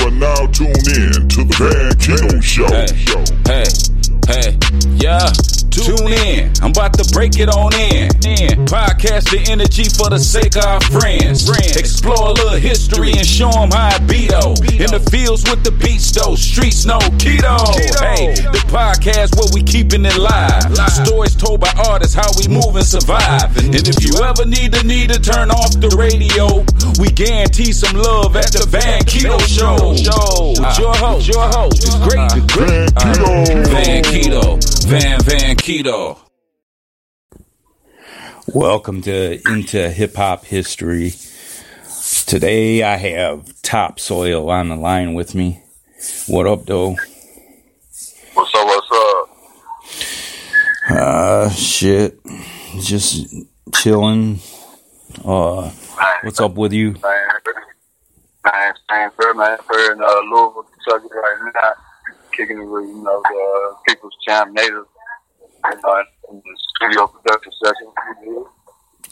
Are now tuned in to the Van Keto Show. Hey, hey, hey, yeah. Tune in. I'm about to break it on in. Podcast the energy for the sake of our friends. Explore a little history and show them how it be though. In the fields with the beats though. Streets no keto. Hey, the podcast where we keeping it live. Stories told by artists how we move and survive. And if you ever need the need to turn off the radio, we guarantee some love at the Van Keto Show. With your host, your host, it's great, the great Van Keto. Van Keto, Van Van Keto. Welcome to Into Hip Hop History. Today I have Topsoil on the line with me. What up, though? What's up? What's up? Uh, shit. Just chilling. Uh, what's up with you? man? Man, same for man. For in uh, Louisville, Kentucky right now, kicking it with you know the People's Champ Native. You know, in the studio production session.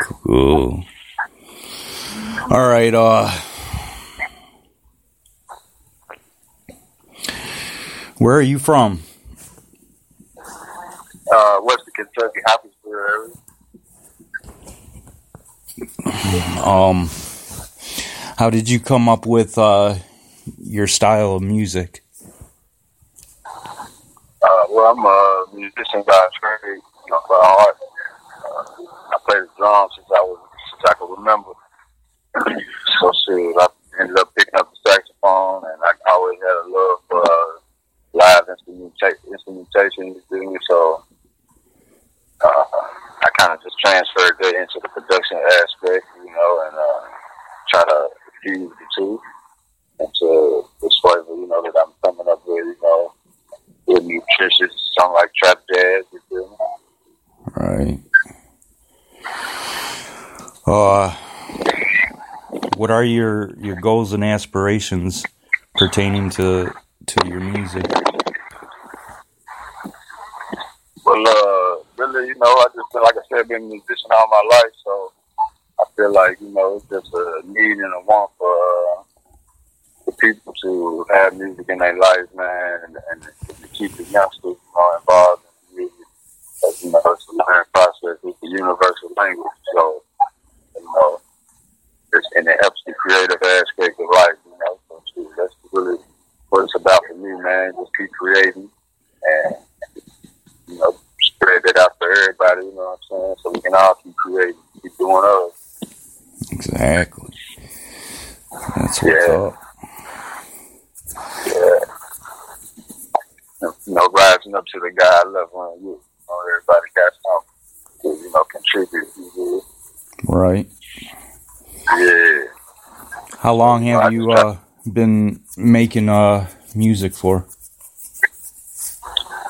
Cool. All right, uh, where are you from? Uh, Western Kentucky, Hopkinsville area. Um, how did you come up with uh, your style of music? I'm a musician by trade, you know, by art. Uh, I play the drums since I was since I can remember. so shit, I ended up picking up the saxophone, and I always had a love for uh, live instrumenta- instrumentation. So uh, I kind of just transferred that into the production aspect, you know, and uh, try to fuse the two into this flavor, you know, that I'm coming up with, you know with nutritious, something like trap jazz. You feel me? Right. Uh, what are your your goals and aspirations pertaining to to your music? Well, uh, really, you know, I just been like I said, been a musician all my life, so I feel like you know it's just a need and a want for uh, for people to have music in their lives, man, and, and keep the youngsters you know, involved in music. As, you know, it's a learning process. It's a universal language, so you know, it's, and it helps the creative aspect of life. You know, so shoot, that's really what it's about for me, man. Just keep creating and you know, spread it out for everybody, you know what I'm saying? So we can all keep creating, keep doing us. Exactly. That's what's Yeah. up. You know, rising up to the God level and you. You know, everybody got something to, you know, contribute. You Right. Yeah. How long have you uh, been making uh, music for?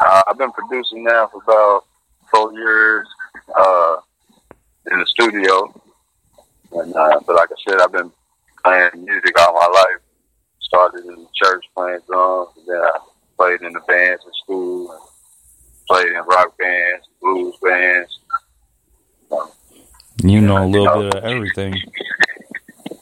Uh, I've been producing now for about four years uh, in the studio. And, uh, but like I said, I've been playing music all my life. Started in the church playing drums, and then I played in the bands in school, and played in rock bands, blues bands. You know a little bit of everything.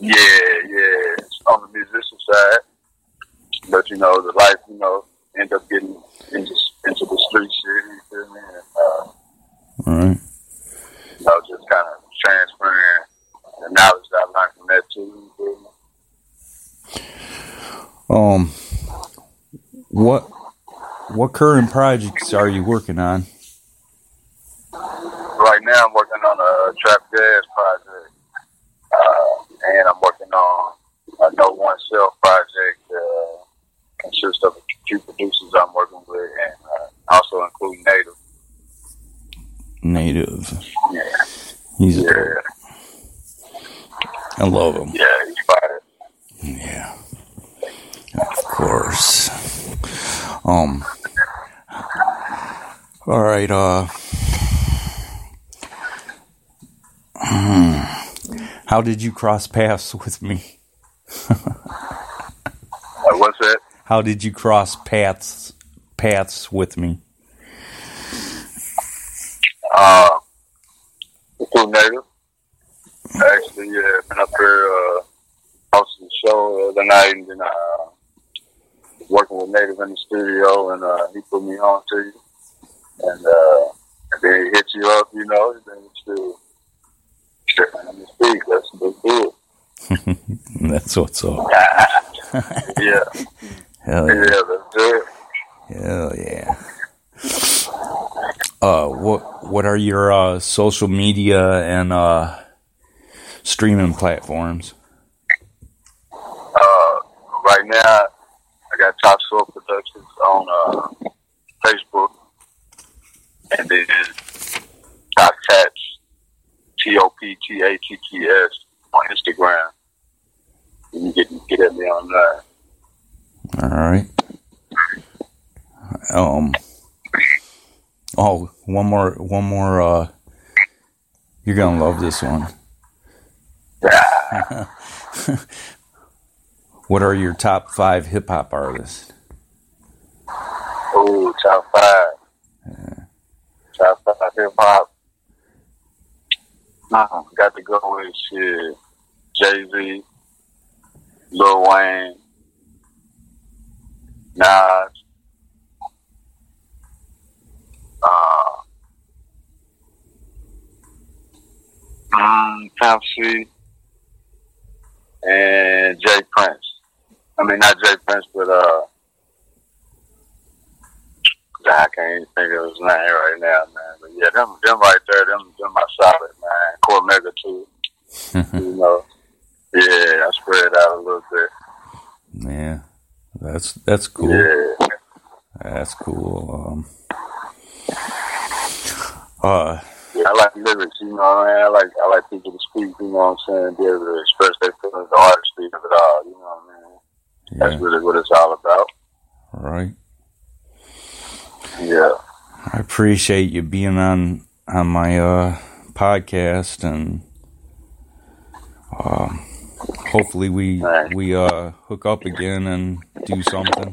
Yeah, yeah, on the musician side. But you know, the life, you know, end up getting into into the street shit. You feel me? And, uh, All right. you know, just kind of transferring the knowledge that I learned from that too. You feel me? Um, what what current projects are you working on? Right now, I'm working on a trap jazz project, uh, and I'm working on a No One Self project. Uh, consists of a few producers I'm working with, and uh, also including Native. Native. Yeah, He's a yeah, dope. I love him. yeah. He's fire. Yeah. Of course. Um. All right. Uh. hmm. How did you cross paths with me? Uh, what's that? How did you cross paths paths with me? Uh, through Native. Actually, yeah, been up here uh, hosting the show the other night, and then uh, working with Native in the studio, and uh, he put me on to you, and, uh, and then he hit you up, you know, and then still trying to speak. That's a big deal. That's what's up. Yeah, Hell yeah, yeah. that's it. Hell yeah. Uh, what what are your uh, social media and uh, streaming platforms? Uh, right now, I got Top Soul Productions on uh, Facebook, and then Top Tats, T O P T A T T S on Instagram. You can get get at me on that. All right. Um. Oh, one more, one more. Uh, you're gonna love this one. what are your top five hip hop artists? Ooh, top five. Five hip hop. Uh, got to go with shit. Jay Z, Lil Wayne, Nas, uh, um, Pepsi, and Jay Prince. I mean, not Jay Prince, but uh, I can't even think of his name right now, man. But yeah, them, them right there, them, them my solid, man. Cormega too, you know. Yeah, I spread out a little bit. Yeah, that's that's cool. Yeah, That's cool. Um. Uh. yeah, I like lyrics, you know. What I, mean? I like I like people to speak, you know what I'm saying, be able to express their feelings, the artistry of it all, you know what I mean. That's really what it's all about. Right. Yeah, I appreciate you being on on my uh, podcast, and um, hopefully we Right. we uh, hook up again and do something.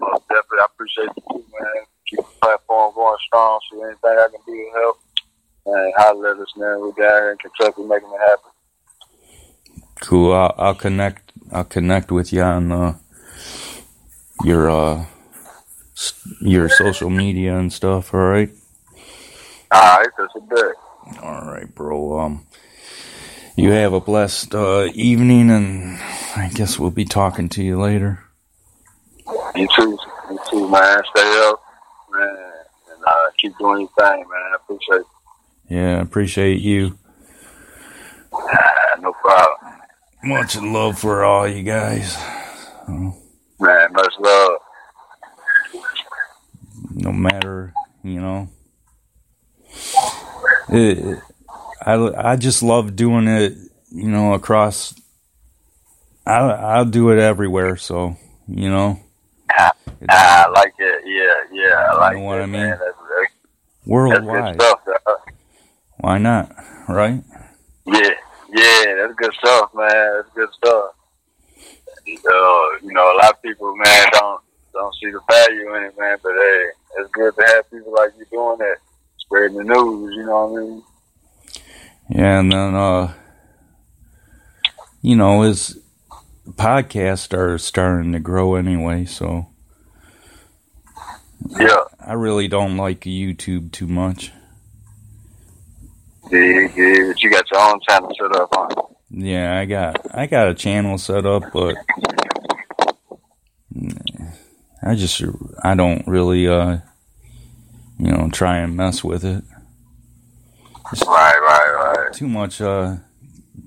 most definitely. I appreciate you too, man. Keep the platform going strong. So anything I can do to help, man, holler at us, man. We're down here in Kentucky making it happen. Cool. I'll, I'll connect. I'll connect with you on uh, your uh, your social media and stuff. All right. All right, that's a bit. All right, bro. Um, you have a blessed uh, evening, and I guess we'll be talking to you later. You too, you too, man. Stay up, man, and uh, keep doing your thing, man. I appreciate it. Yeah, I appreciate you. No problem, Much love for all you guys. man. Much love. No matter, you know. It, I, I just love doing it, you know, across. I, I'll do it everywhere, so, you know. Ah, I like it. Yeah, yeah. I You like know what it, I mean? man. That's, that's, that's Worldwide. good stuff. Why not? Right? Yeah, yeah, that's good stuff, man. That's good stuff. Uh, you know, a lot of people, man, don't don't see the value in it, man. But hey, it's good to have people like you doing that, spreading the news. You know what I mean? Yeah, and then uh you know, his podcasts are starting to grow anyway, so Yeah, I really don't like YouTube too much. yeah, yeah. But you got your own channel set up on. Yeah, I got I got a channel set up, but I just I don't really uh you know try and mess with it. Right, right, right. Too much uh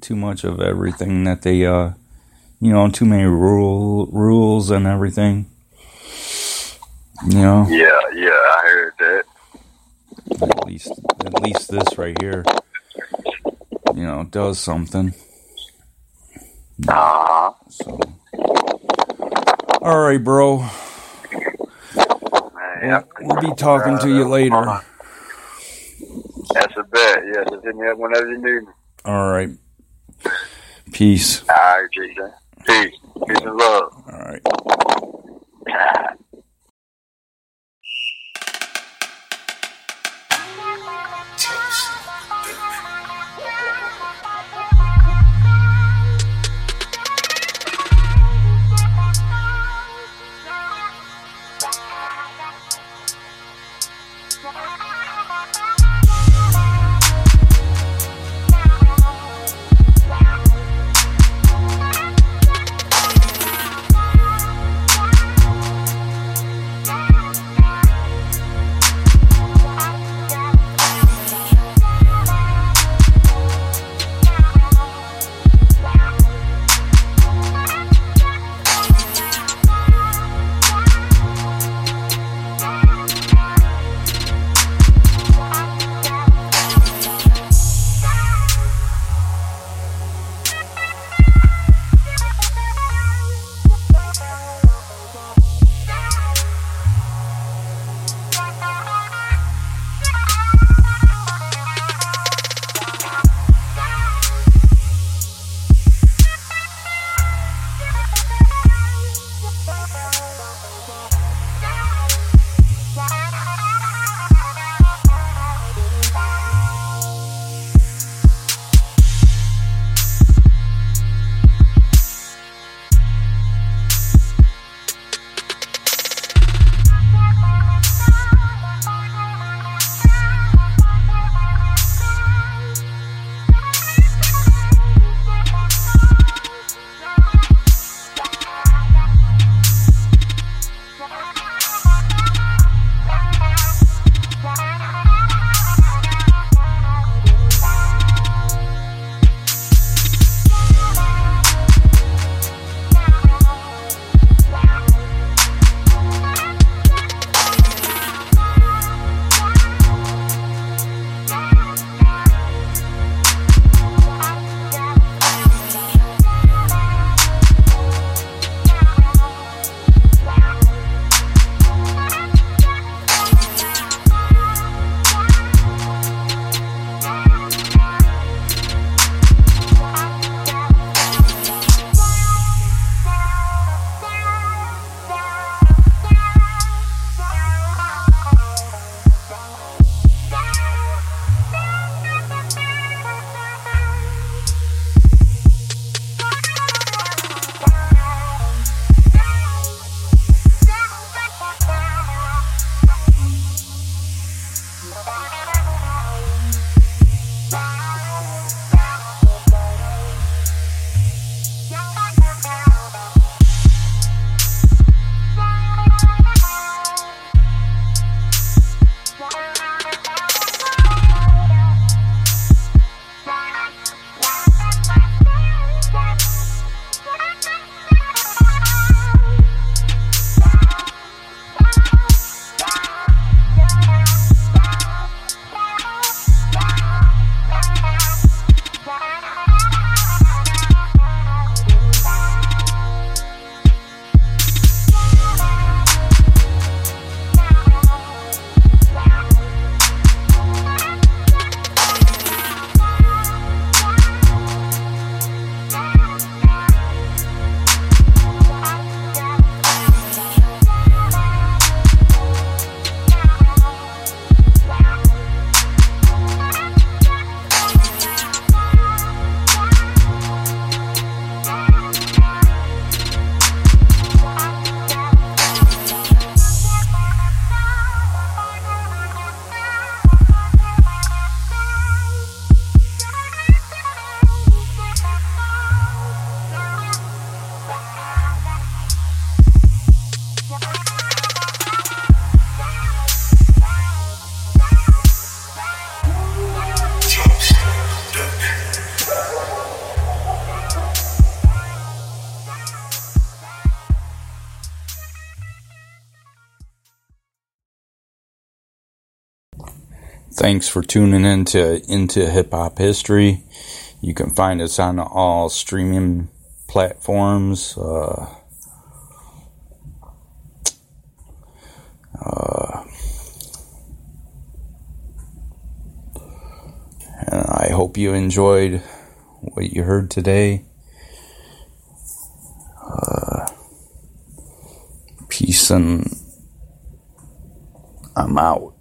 too much of everything that they uh you know too many rule rules and everything. You know, Yeah, yeah. I heard that. at least at least this right here, you know, does something. Uh huh. So, all right, bro. Man, We'll, we'll be talking to you later. Uh, That's a bet. Yes, just hit me up whenever you need me. All right. Peace. All right, JJ. Peace. Peace and love. Bye. Thanks for tuning in to Into Hip Hop History. You can find us on all streaming platforms. Uh, uh, I hope you enjoyed what you heard today. Uh, peace and I'm out.